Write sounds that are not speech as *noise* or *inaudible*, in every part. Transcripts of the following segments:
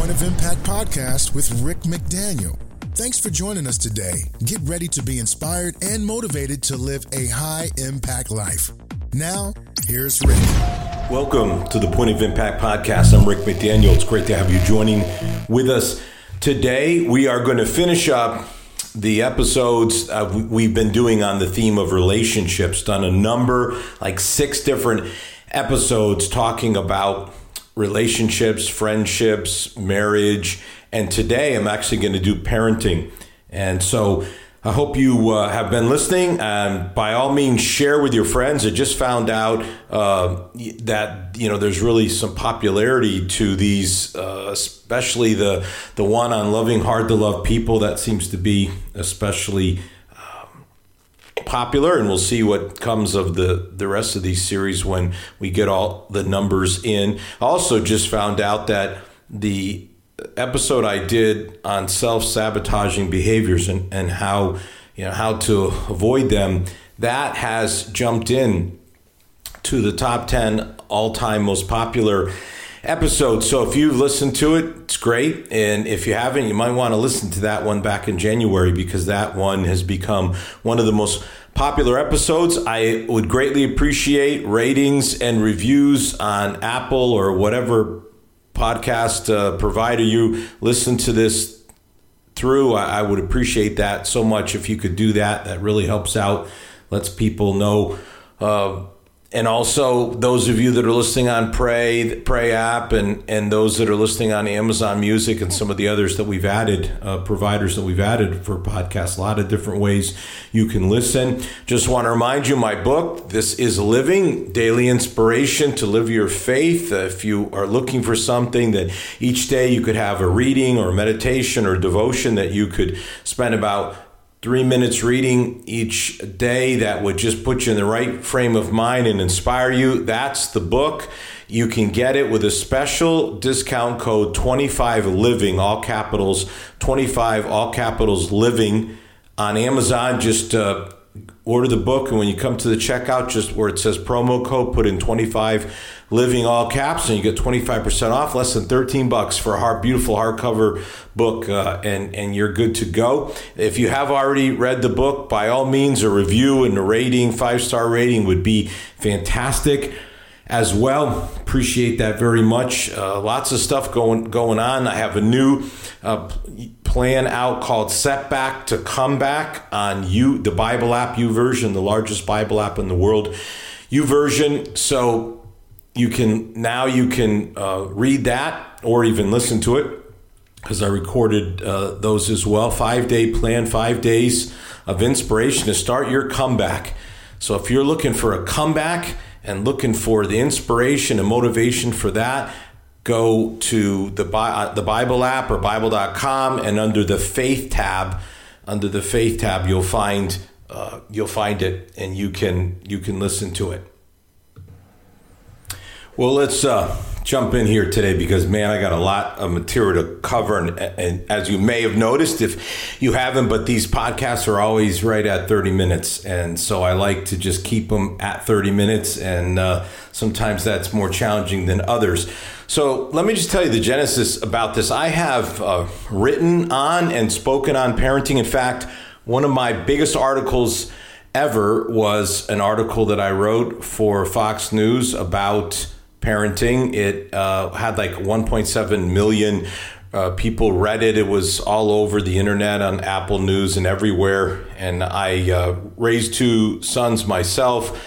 Point of Impact podcast with Rick McDaniel. Thanks for joining us today. Get ready to be inspired and motivated to live a high impact life. Now, here's Rick. Welcome to the Point of Impact podcast. I'm Rick McDaniel. It's great to have you joining with us today. We are going to finish up the episodes uh, we've been doing on the theme of relationships, done a number, like six different episodes talking about relationships, friendships, marriage, and today I'm actually going to do parenting. And so I hope you uh, have been listening. And by all means, share with your friends. I just found out uh, that you know there's really some popularity to these, uh, especially the the one on loving hard to love people. That seems to be especially popular, and we'll see what comes of the the rest of these series when we get all the numbers in. Also, just found out that the episode I did on self sabotaging behaviors and, and how you know how to avoid them that has jumped in to the top 10 all time most popular episode. So if you've listened to it, it's great. And if you haven't, you might want to listen to that one back in January because that one has become one of the most popular episodes. I would greatly appreciate ratings and reviews on Apple or whatever podcast uh, provider you listen to this through. I, I would appreciate that so much if you could do that. That really helps out, lets people know. Uh, and also those of you that are listening on Pray, Pray app, and and those that are listening on Amazon Music and some of the others that we've added, uh, providers that we've added for podcasts. A lot of different ways you can listen. Just want to remind you, my book, this is living daily inspiration to live your faith. Uh, if you are looking for something that each day you could have a reading or meditation or devotion that you could spend about three minutes reading each day that would just put you in the right frame of mind and inspire you. That's the book. You can get it with a special discount code 25 living, all capitals, 25 all capitals living on Amazon. Just uh, order the book, and when you come to the checkout, just where it says promo code, put in 25 living all caps and you get 25% off less than 13 bucks for a beautiful hardcover book uh, and, and you're good to go. If you have already read the book by all means a review and a rating five star rating would be fantastic as well. Appreciate that very much. Uh, lots of stuff going going on. I have a new uh, plan out called setback to comeback on you the bible app YouVersion the largest bible app in the world YouVersion so you can now you can uh, read that or even listen to it because I recorded uh, those as well. Five day plan, five days of inspiration to start your comeback. So if you're looking for a comeback and looking for the inspiration and motivation for that, go to the uh, the Bible app or Bible.com and under the Faith tab, under the Faith tab, you'll find uh, you'll find it and you can you can listen to it. Well, let's uh, jump in here today because, man, I got a lot of material to cover. And, and, as you may have noticed, if you haven't, but these podcasts are always right at 30 minutes. And so I like to just keep them at 30 minutes. And uh, sometimes that's more challenging than others. So let me just tell you the genesis about this. I have uh, written on and spoken on parenting. In fact, one of my biggest articles ever was an article that I wrote for Fox News about parenting. It uh, had like 1.7 million uh, people read it. It was all over the internet on Apple News and everywhere. And I uh, raised two sons myself,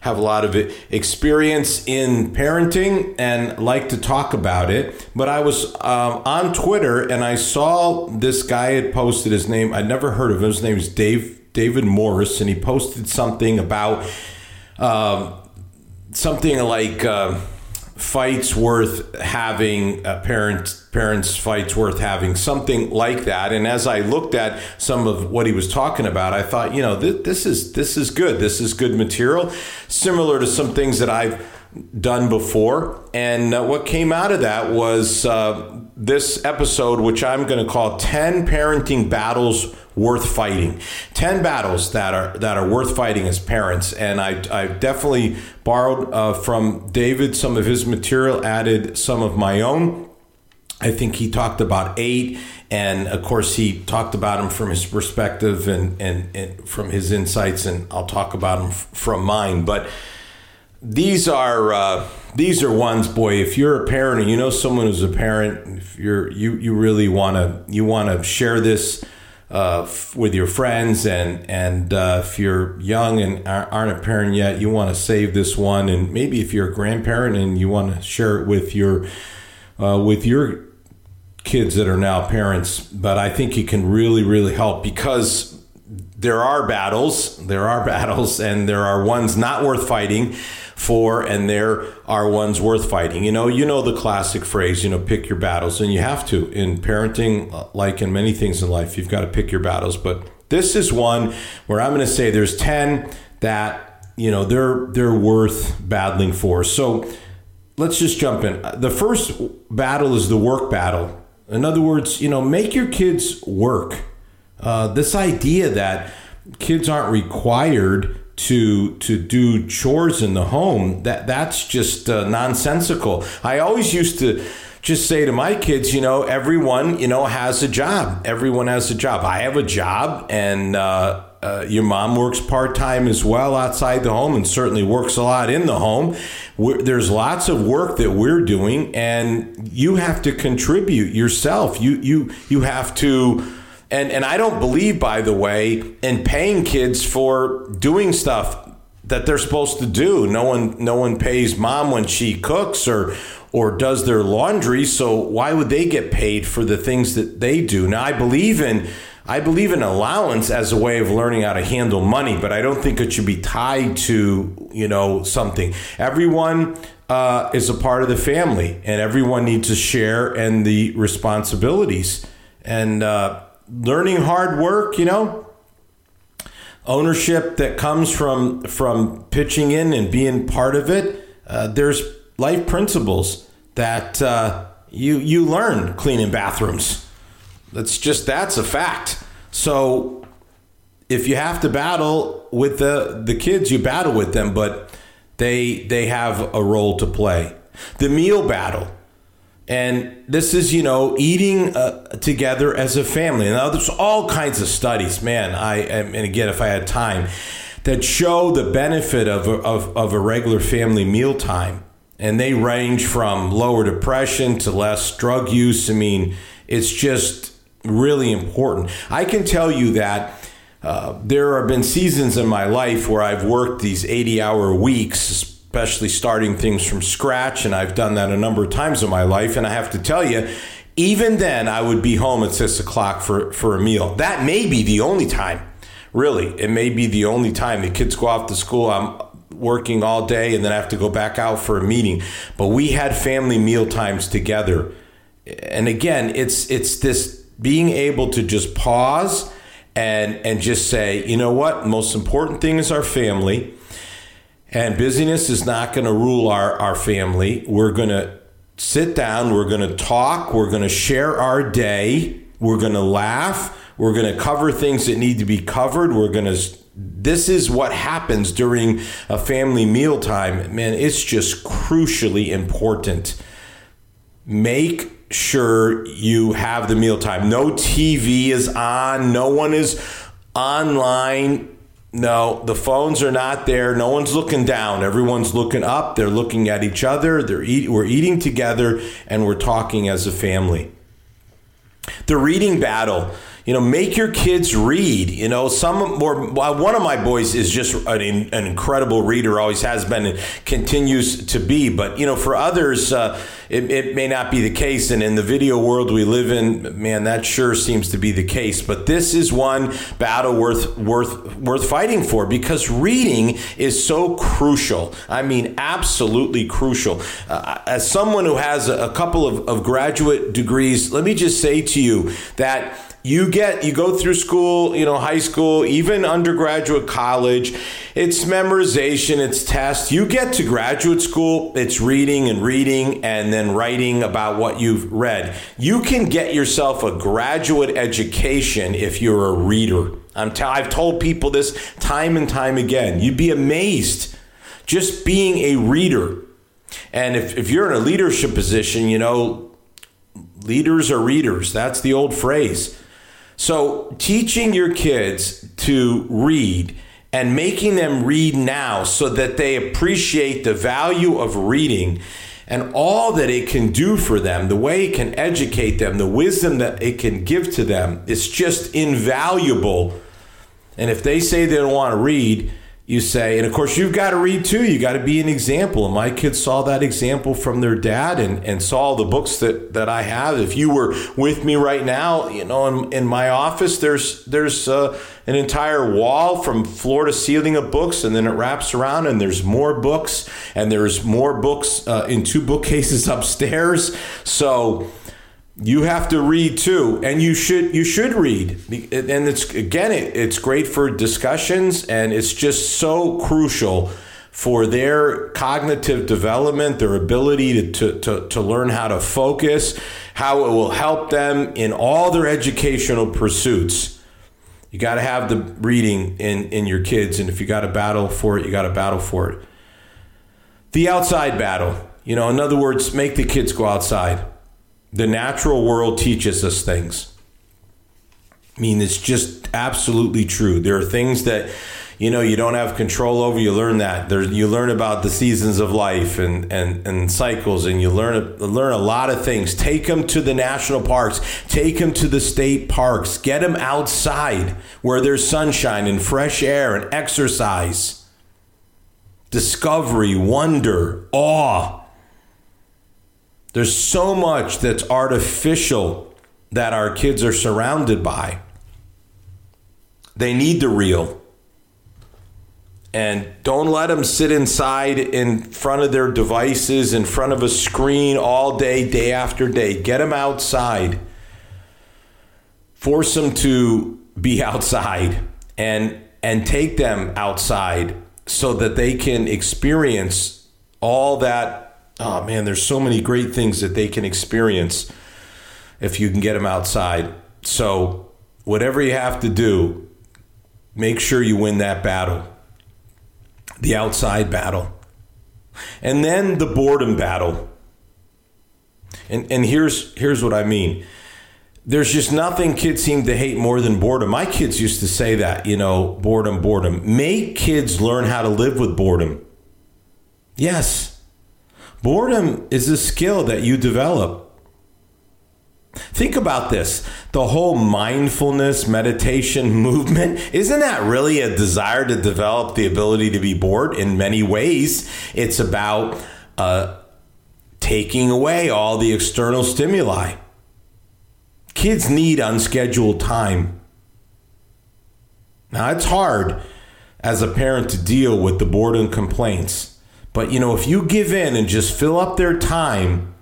have a lot of experience in parenting and like to talk about it. But I was um, on Twitter and I saw this guy had posted his name. I'd never heard of him. His name is Dave David Morris, and he posted something about um, something like uh, fights worth having uh, parents parents fights worth having something like that. And as i looked at some of what he was talking about i thought you know this, this is this is good. This is good material. Similar to some things that i've done before and uh, what came out of that was uh, this episode which i'm going to call 10 parenting battles worth fighting. 10 battles that are that are worth fighting as parents and I I definitely borrowed uh, from David some of his material, added some of my own. I think he talked about eight, and of course he talked about them from his perspective and and, and from his insights, and I'll talk about them from mine. But these are uh, these are ones, boy. If you're a parent and you know someone who's a parent, if you're you you really want to you want to share this uh, f- with your friends, and and uh, if you're young and aren't a parent yet, you want to save this one, and maybe if you're a grandparent and you want to share it with your uh, with your kids that are now parents. But I think it can really really help because there are battles, there are battles, and there are ones not worth fighting for, and there are ones worth fighting. You know, you know the classic phrase, you know, pick your battles, and you have to in parenting, like in many things in life, you've got to pick your battles. But this is one where I'm going to say there's ten that you know they're they're worth battling for. So let's just jump in. The first battle is the work battle. In other words, you know, make your kids work. Uh, this idea that kids aren't required to to do chores in the home that that's just uh, nonsensical i always used to just say to my kids you know everyone you know has a job everyone has a job i have a job and uh, uh, your mom works part time as well outside the home and certainly works a lot in the home. We're, there's lots of work that we're doing, and you have to contribute yourself. You you you have to and and I don't believe, by the way, in paying kids for doing stuff that they're supposed to do. No one no one pays mom when she cooks or or does their laundry, so why would they get paid for the things that they do? Now I believe in I believe in allowance as a way of learning how to handle money, but I don't think it should be tied to, you know, something. Everyone uh, is a part of the family and everyone needs to share in the responsibilities. And uh, learning hard work, you know, ownership that comes from from pitching in and being part of it. Uh, there's life principles that uh, you you learn cleaning bathrooms. That's just that's a fact. So if you have to battle with the the kids, you battle with them, but they they have a role to play. The meal battle and this is, you know, eating uh, together as a family. Now, there's all kinds of studies, man. I and again, if I had time, that show the benefit of a, of, of a regular family mealtime, and they range from lower depression to less drug use. I mean, it's just really important. I can tell you that. Uh, there have been seasons in my life where I've worked these 80 hour weeks, especially starting things from scratch. And I've done that a number of times in my life. And I have to tell you, even then, I would be home at six o'clock for, for a meal. That may be the only time, really. It may be the only time the kids go off to school. I'm working all day and then I have to go back out for a meeting. But we had family meal times together. And again, it's it's this being able to just pause and and just say, you know what, most important thing is our family and busyness is not going to rule our, our family. We're going to sit down, we're going to talk, we're going to share our day, we're going to laugh, we're going to cover things that need to be covered. We're going to this is what happens during a family mealtime. Man, it's just crucially important. Make sure you have the mealtime. No TV is on, no one is online no, the phones are not there. No one's looking down. Everyone's looking up. They're looking at each other. They're eat, we're eating together and we're talking as a family. The reading battle you know, make your kids read. You know, some or one of my boys is just an, an incredible reader, always has been and continues to be. But you know, for others, uh, it, it may not be the case. And in the video world we live in, man, that sure seems to be the case. But this is one battle worth worth worth fighting for because reading is so crucial. I mean, absolutely crucial. Uh, as someone who has a, a couple of, of graduate degrees, let me just say to you that you get you go through school you know high school even undergraduate college it's memorization it's tests you get to graduate school it's reading and reading and then writing about what you've read you can get yourself a graduate education if you're a reader I'm t- i've told people this time and time again you'd be amazed just being a reader and if, if you're in a leadership position you know leaders are readers. That's the old phrase. So, teaching your kids to read and making them read now so that they appreciate the value of reading and all that it can do for them, the way it can educate them, the wisdom that it can give to them, it's just invaluable. And if they say they don't want to read, you say, and of course, you've got to read too. You got to be an example. And my kids saw that example from their dad and, and saw the books that, that I have. If you were with me right now, you know, in, in my office, there's there's uh, an entire wall from floor to ceiling of books, and then it wraps around, and there's more books, and there's more books uh, in two bookcases *laughs* upstairs. So you have to read too and you should you should read. And it's again it, it's great for discussions and it's just so crucial for their cognitive development their ability to, to, to, to learn how to focus how it will help them in all their educational pursuits. You got to have the reading in, in your kids and if you got to battle for it you got to battle for it. The outside battle you know in other words make the kids go outside the natural world teaches us things. I mean, it's just absolutely true. There are things that you know you don't have control over. You learn that. There, you learn about the seasons of life and and and cycles, and you learn learn a lot of things. Take them to the national parks. Take them to the state parks. Get them outside where there's sunshine and fresh air and exercise. Discovery, wonder, awe there's so much that's artificial that our kids are surrounded by. They need the real. And don't let them sit inside in front of their devices, in front of a screen all day, day after day. Get them outside. Force them to be *laughs* outside and and take them outside so that they can experience all that oh man, there's so many great things that they can experience if you can get them outside. So, whatever you have to do, make sure you win that battle, the outside battle. And then the boredom battle. And, and here's, here's what I mean there's just nothing kids seem to hate more than boredom. My kids used to say that, you know, boredom, boredom. Make kids learn how to live with boredom. Yes. Boredom is a skill that you develop. Think about this the whole mindfulness meditation *laughs* movement, isn't that really a desire to develop the ability to be bored? In many ways, it's about uh, taking away all the external stimuli. Kids need unscheduled time. Now, it's hard as a parent to deal with the boredom complaints but you know, if you give in and just fill up their time,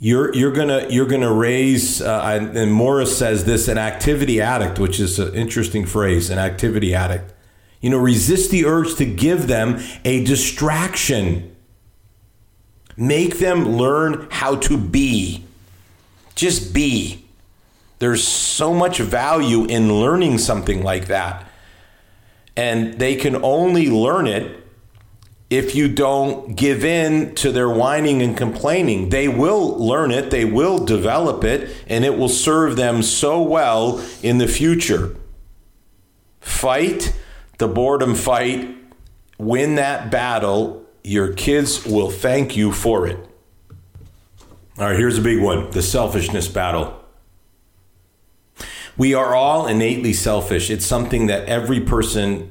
you're you're gonna you're gonna raise. Uh, and Morris says this: an activity addict, which is an interesting phrase, an activity addict. You know, resist the urge to give them a distraction. Make them learn how to be. Just be. There's so much value in learning something like that. And they can only learn it if you don't give in to their whining and complaining. They will learn it, they will develop it, and it will serve them so well in the future. Fight the boredom fight, win that battle. Your kids will thank you for it. All right, here's a big one the selfishness battle. We are all innately selfish. It's something that every person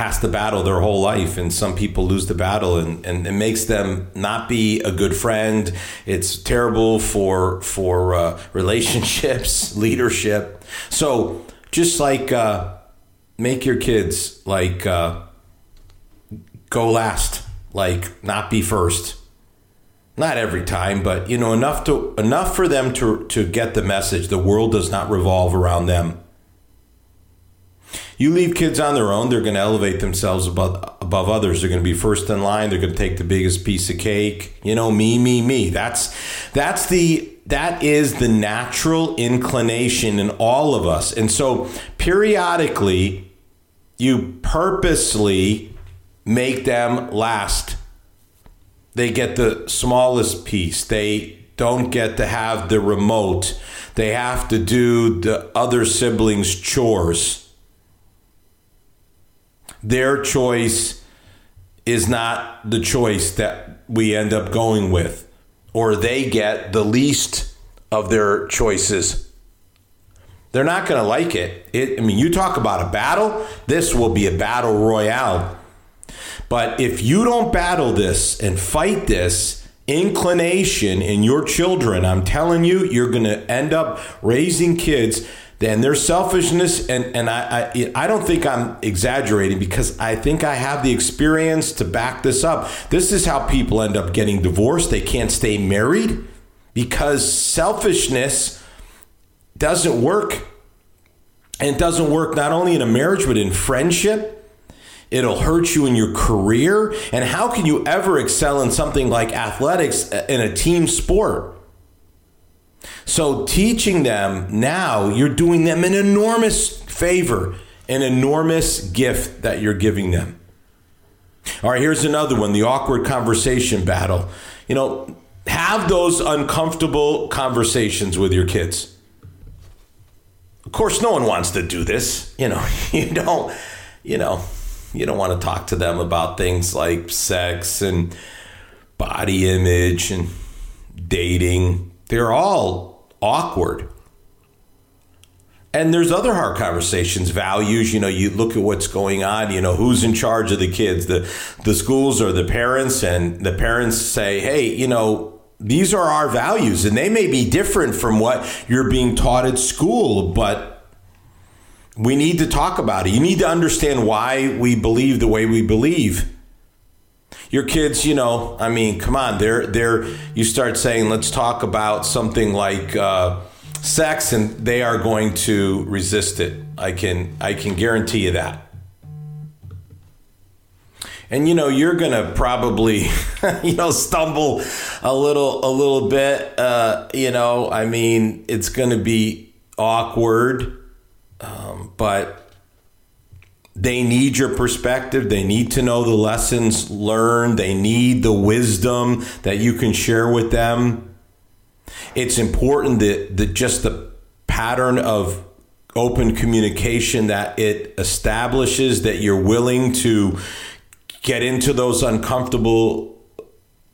has to battle their whole life and some people lose the battle and, and it makes them not be a good friend. It's terrible for for uh, relationships *laughs* leadership. So just like uh, make your kids like uh, go last like not be first. Not every time but you know enough to enough for them to to get the message. The world does not revolve around them you leave kids on their own, they're going to elevate themselves above above others. They're going to be first in line. They're going to take the biggest piece of cake. You know, me, me, me. That's that's the that is the natural inclination in all of us. And so periodically you purposely make them last. They get the smallest piece. They don't get to have the remote. They have to do the other siblings' chores. Their choice is not the choice that we end up going with, or they get the least of their choices. They're not going to like it. it. I mean, you talk about a battle, this will be a battle royale. But if you don't battle this and fight this inclination in your children, I'm telling you, you're going to end up raising kids and their selfishness and and I, I I don't think I'm exaggerating because I think I have the experience to back this up. This is how people end up getting divorced. They can't stay married because selfishness doesn't work. And it doesn't work not only in a marriage, but in friendship. It'll hurt you in your career. And how can you ever excel in something like athletics uh, in a team sport? So, teaching them now, you're doing them an enormous favor, an enormous gift that you're giving them. All right, here's another one the awkward conversation battle. You know, have those uncomfortable conversations with your kids. Of course, no one wants to do this. You know, *laughs* you don't, you know, you don't want to talk to them about things like sex and body image and dating. They're all awkward. And there's other hard conversations, values, you know, you look at what's going on, you know, who's in charge of the kids, the the schools or the parents and the parents say, "Hey, you know, these are our values and they may be different from what you're being taught at school, but we need to talk about it. You need to understand why we believe the way we believe." Your kids, you know, I mean, come on, they're they're you start saying, "Let's talk about something like uh sex and they are going to resist it. I can I can guarantee you that. And you know, you're to probably *laughs* you know stumble a little a little bit uh, you know, I mean, it's to be awkward um, but they need your perspective. They need to know the lessons learned. They need the wisdom that you can share with them it's important that, that just the pattern of open communication that it establishes that you're willing to get into those uncomfortable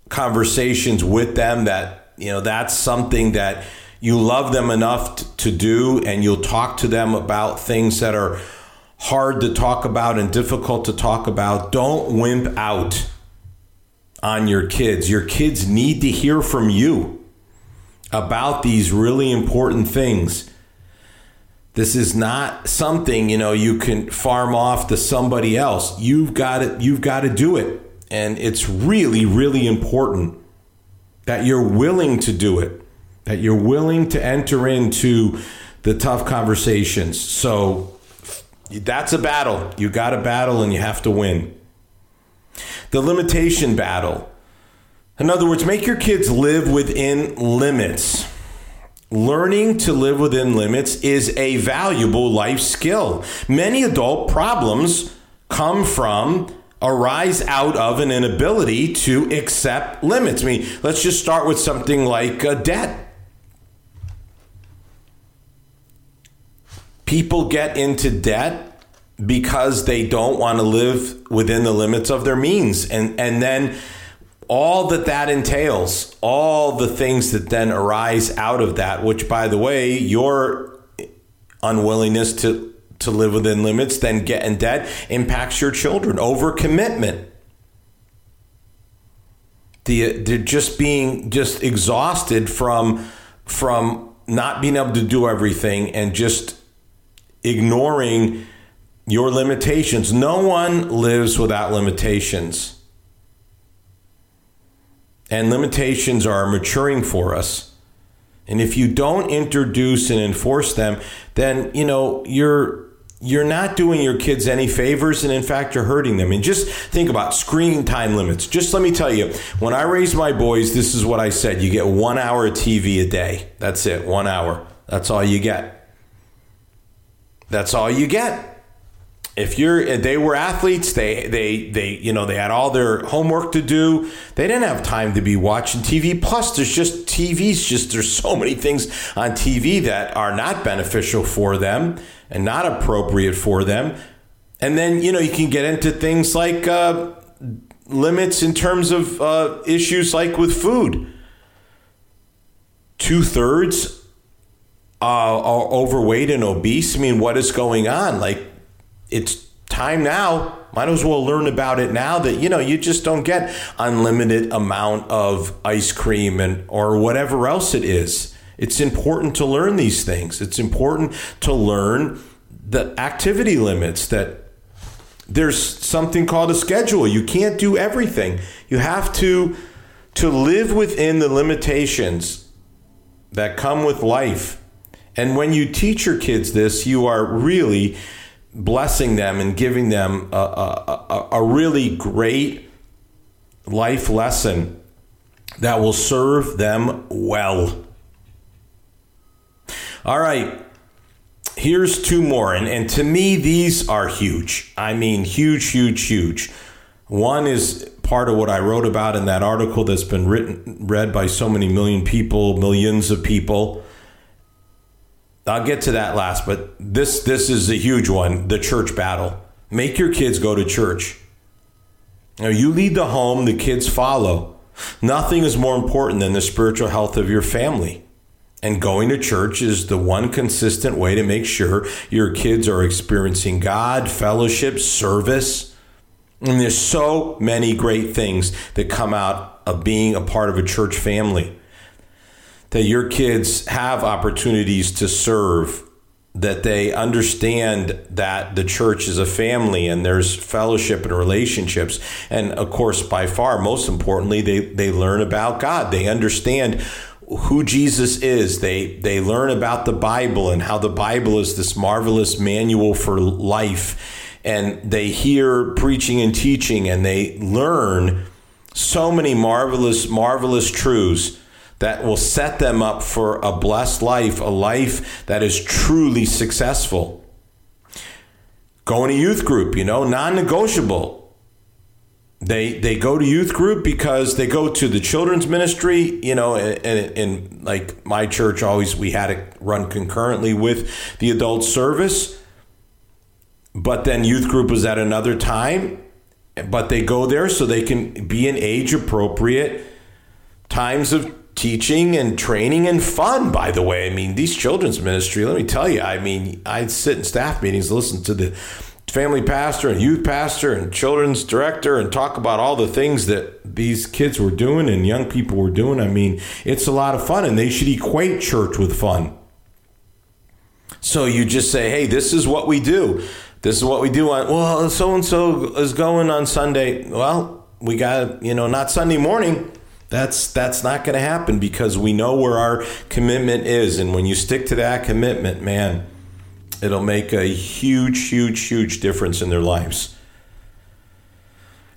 conversations with them that you know that's something that you love them enough to, do and you'll talk to them about things that are hard to talk about and difficult to talk about don't wimp out on your kids your kids need to hear from you about these really important things. This is not something, you know, you can farm off to somebody else. You've got it, you've got to do it. And it's really, really important that you're willing to do it, that you're willing to enter into the tough conversations. So that's a battle. You got a battle and you have to win. The limitation battle. In other words, make your kids live within limits. Learning to live within limits is a valuable life skill. Many adult problems come from, arise out of an inability to accept limits. I mean, let's just start with something like uh, debt. People get into debt because they don't want to live within the limits of their means. And, and then all that that entails, all the things that then arise out of that, which, by the way, your unwillingness to to live within limits, then get in debt, impacts your children. Overcommitment. The, the just being just exhausted from from not being able to do everything and just ignoring your limitations. No one lives without limitations and limitations are maturing for us. And if you don't introduce and enforce them, then you know you're you're not doing your kids any favors and in fact you're hurting them. And just think about screen time limits. Just let me tell you, when I raised my boys, this is what I said. You get 1 hour of TV a day. That's it, 1 hour. That's all you get. That's all you get. if you're they were athletes they they they you know they had all their homework to do. They didn't have time to be watching tv plus there's just tv's just there's so many things on tv that are not beneficial for them and not appropriate for them. And then you know you can get into things like uh, limits in terms of uh, issues like with food. Two-thirds uh, are overweight and obese i mean what is going on like it's time now. Might as well learn about it now that you know you just don't get unlimited amount of ice cream and or whatever else it is. It's important to learn these things. It's important to learn the activity limits that there's something called a schedule. You can't do everything. You have to to live within the limitations that come with life. And when you teach your kids this, you are really blessing them and giving them a, a, a, really great life lesson that will serve them well. All right, here's two more. And, and to me, these are huge. I mean, huge, huge, huge. One is part of what I wrote about in that article that's been written, read by so many million people, millions of people. I'll get to that last, but this this is a huge one, the church battle. Make your kids go to church. Now you lead the home, the kids follow. Nothing is more important than the spiritual health of your family. And going to church is the one consistent way to make sure your kids are experiencing God, fellowship, service. And there's so many great things that come out of being a part of a church family that your kids have opportunities to serve that they understand that the church is a family and there's fellowship and relationships. And of course by far most importantly they they learn about God. They understand who Jesus is. They they learn about the Bible and how the Bible is this marvelous manual for life. And they hear preaching and teaching and they learn so many marvelous marvelous truths that will set them up for a blessed life, a life that is truly successful. Going to youth group, you know, non negotiable. They, they go to youth group because they go to the children's ministry, you know, and, and, and like my church always, we had it run concurrently with the adult service. But then youth group was at another time. But they go there so they can be in age appropriate times of teaching and training and fun, by the way. I mean, these children's ministry, let me tell you, I mean, I'd sit in staff meetings, listen to the family pastor and youth pastor and children's director and talk about all the things that these kids were doing and young people were doing. I mean, it's a lot of fun and they should equate church with fun. So you just say, hey, this is what we do. This is what we do on, well, so and so is going on Sunday. Well, we got, you know, not Sunday morning that's that's not going to happen because we know where our commitment is and when you stick to that commitment, man, it'll make a huge huge huge difference in their lives.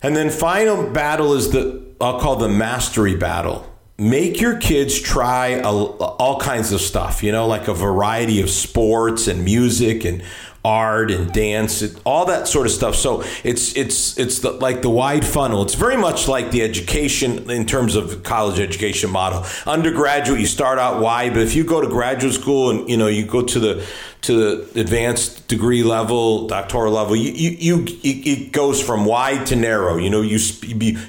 And then final battle is the I'll call the mastery battle. Make your kids try a, all kinds of stuff, you know, like a variety of sports and music and art and dance, all that sort of stuff. So it's it's it's the, like the wide funnel. It's very much like the education in terms of college education model. Undergraduate, you start out wide, but if you go to graduate school and you know you go to the to the advanced degree level, doctoral level, you you, you it goes from wide to narrow. You know, you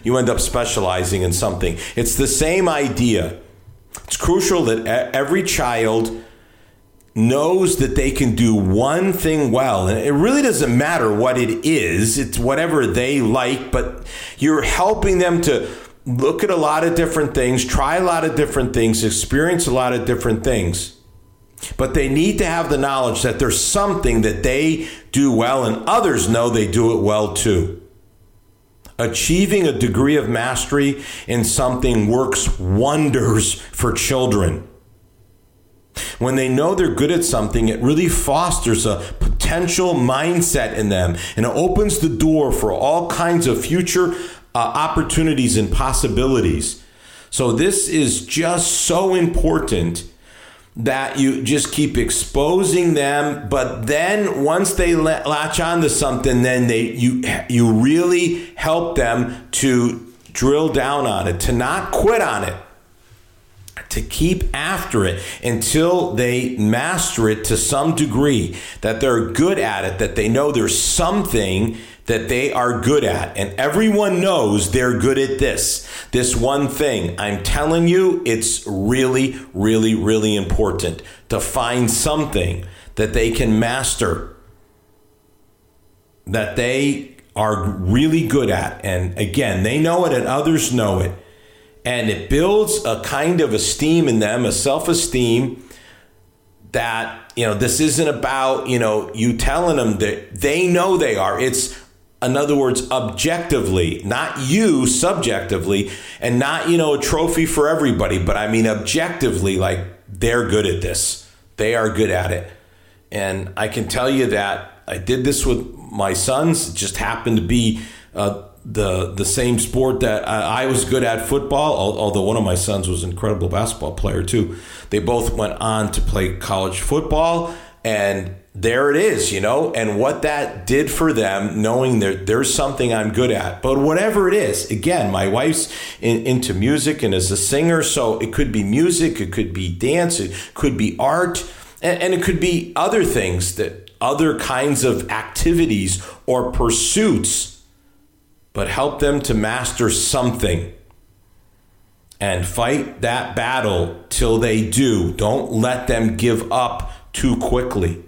you end up specializing in something. It's the same idea. It's crucial that every child knows that they can do one thing well. And it really doesn't matter what it is. It's whatever they like but you're helping them to look at a lot of different things try a lot of different things experience a lot of different things. But they need to have the knowledge that there's something that they do well and others know they do it well too. Achieving a degree of mastery in something works wonders for children when they know they're good at something, it really fosters a potential mindset in them and it opens the door for all kinds of future uh, opportunities and possibilities. So, this is just so important that you just keep exposing them but then once they latch on to something then they you you really help them to drill down on it to not quit on it to keep after it until they master it to some degree that they're good at it that they know there's something that they are good at. And everyone knows they're good at this, this one thing. I'm telling you, it's really, really, really important to find something that they can master, that they are really good at. And again, they know it and others know it. And it builds a kind of esteem in them, a self esteem that, you know, this isn't about, you know, you telling them that they know they are. It's in other words, objectively, not you subjectively, and not, you know, a trophy for everybody, but I mean objectively, like they're good at this. They are good at it. And I can tell you that I did this with my sons. It just happened to be uh, the the same sport that I, I was good at football, although one of my sons was an incredible basketball player too. They both went on to play college football and there it is, you know, and what that did for them, knowing that there's something I'm good at. But whatever it is, again, my wife's in, into music and is a singer, so it could be music, it could be dance, it could be art, and, and it could be other things that other kinds of activities or pursuits, but help them to master something and fight that battle till they do. Don't let them give up too quickly.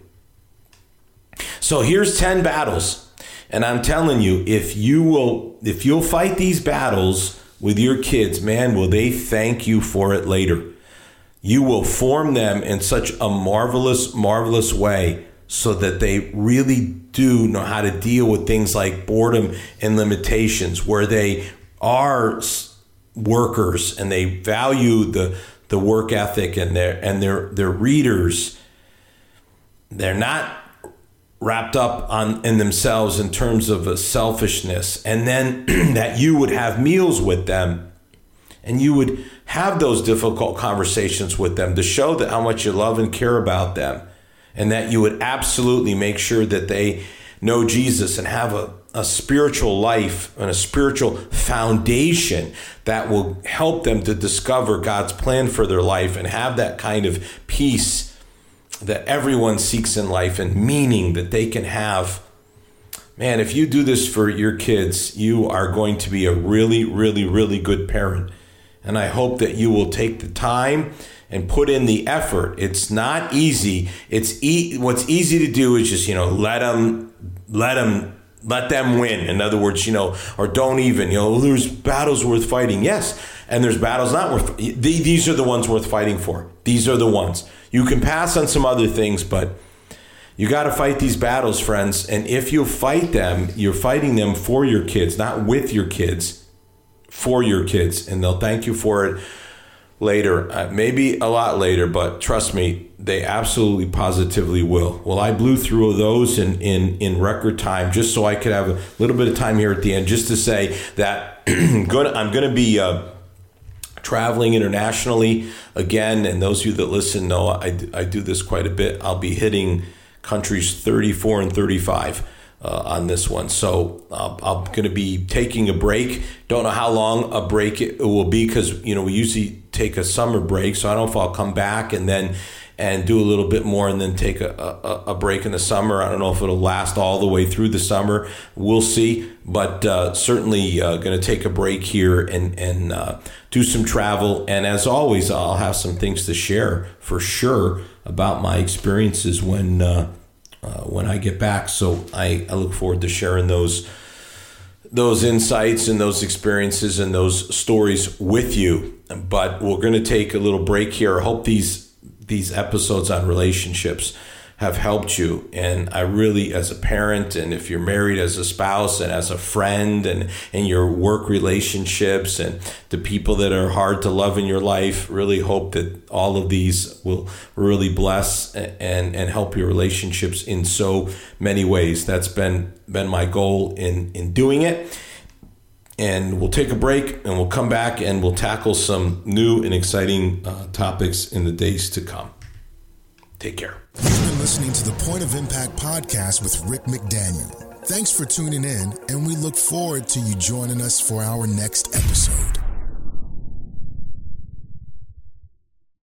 So here's 10 battles. And I'm telling you, if you will if you'll fight these battles with your kids, man, will they thank you for it later. You will form them in such a marvelous marvelous way so that they really do know how to deal with things like boredom and limitations where they are workers and they value the the work ethic and their and their their readers they're not wrapped up on in themselves in terms of a selfishness. And then *clears throat* that you would have meals with them and you would have those difficult conversations with them to show that how much you love and care about them and that you would absolutely make sure that they know Jesus and have a, a spiritual life and a spiritual foundation that will help them to discover God's plan for their life and have that kind of peace that everyone seeks in life and meaning that they can have. Man, if you do this for your kids, you are going to be a really, really, really good parent. And I hope that you will take the time and put in the effort. It's not easy. It's e- what's easy to do is just, you know, let them let them let them win. In other words, you know, or don't even, you know, there's battles worth fighting. Yes, and there's battles not worth. These are the ones worth fighting for. These are the ones. You can pass on some other things, but you got to fight these battles, friends. And if you fight them, you're fighting them for your kids, not with your kids, for your kids. And they'll thank you for it later, uh, maybe a lot later, but trust me, they absolutely positively will. Well, I blew through those in, in, in record time just so I could have a little bit of time here at the end just to say that *clears throat* I'm going to be. Uh, traveling internationally again and those of you that listen know I, I do this quite a bit i'll be hitting countries 34 and 35 uh, on this one so uh, i'm going to be taking a break don't know how long a break it will be because you know we usually take a summer break so i don't know if i'll come back and then and do a little bit more and then take a, a, a, break in the summer. I don't know if it'll last all the way through the summer. We'll see, but uh, certainly uh, going to take a break here and, and uh, do some travel. And as always, I'll have some things to share for sure about my experiences when, uh, uh, when I get back. So I, I look forward to sharing those those insights and those experiences and those stories with you. But we're going to take a little break here. I hope these these episodes on relationships have helped you. And I really, as a parent, and if you're married as a spouse and as a friend and in your work relationships and the people that are hard to love in your life, really hope that all of these will really bless and, and help your relationships in so many ways. That's been been my goal in, in doing it and we'll take a break and we'll come back and we'll tackle some new and exciting uh, topics in the days to come. Take care. Listening to the Point of Impact podcast with Rick McDaniel. Thanks for tuning in, and we look forward to you joining us for our next episode.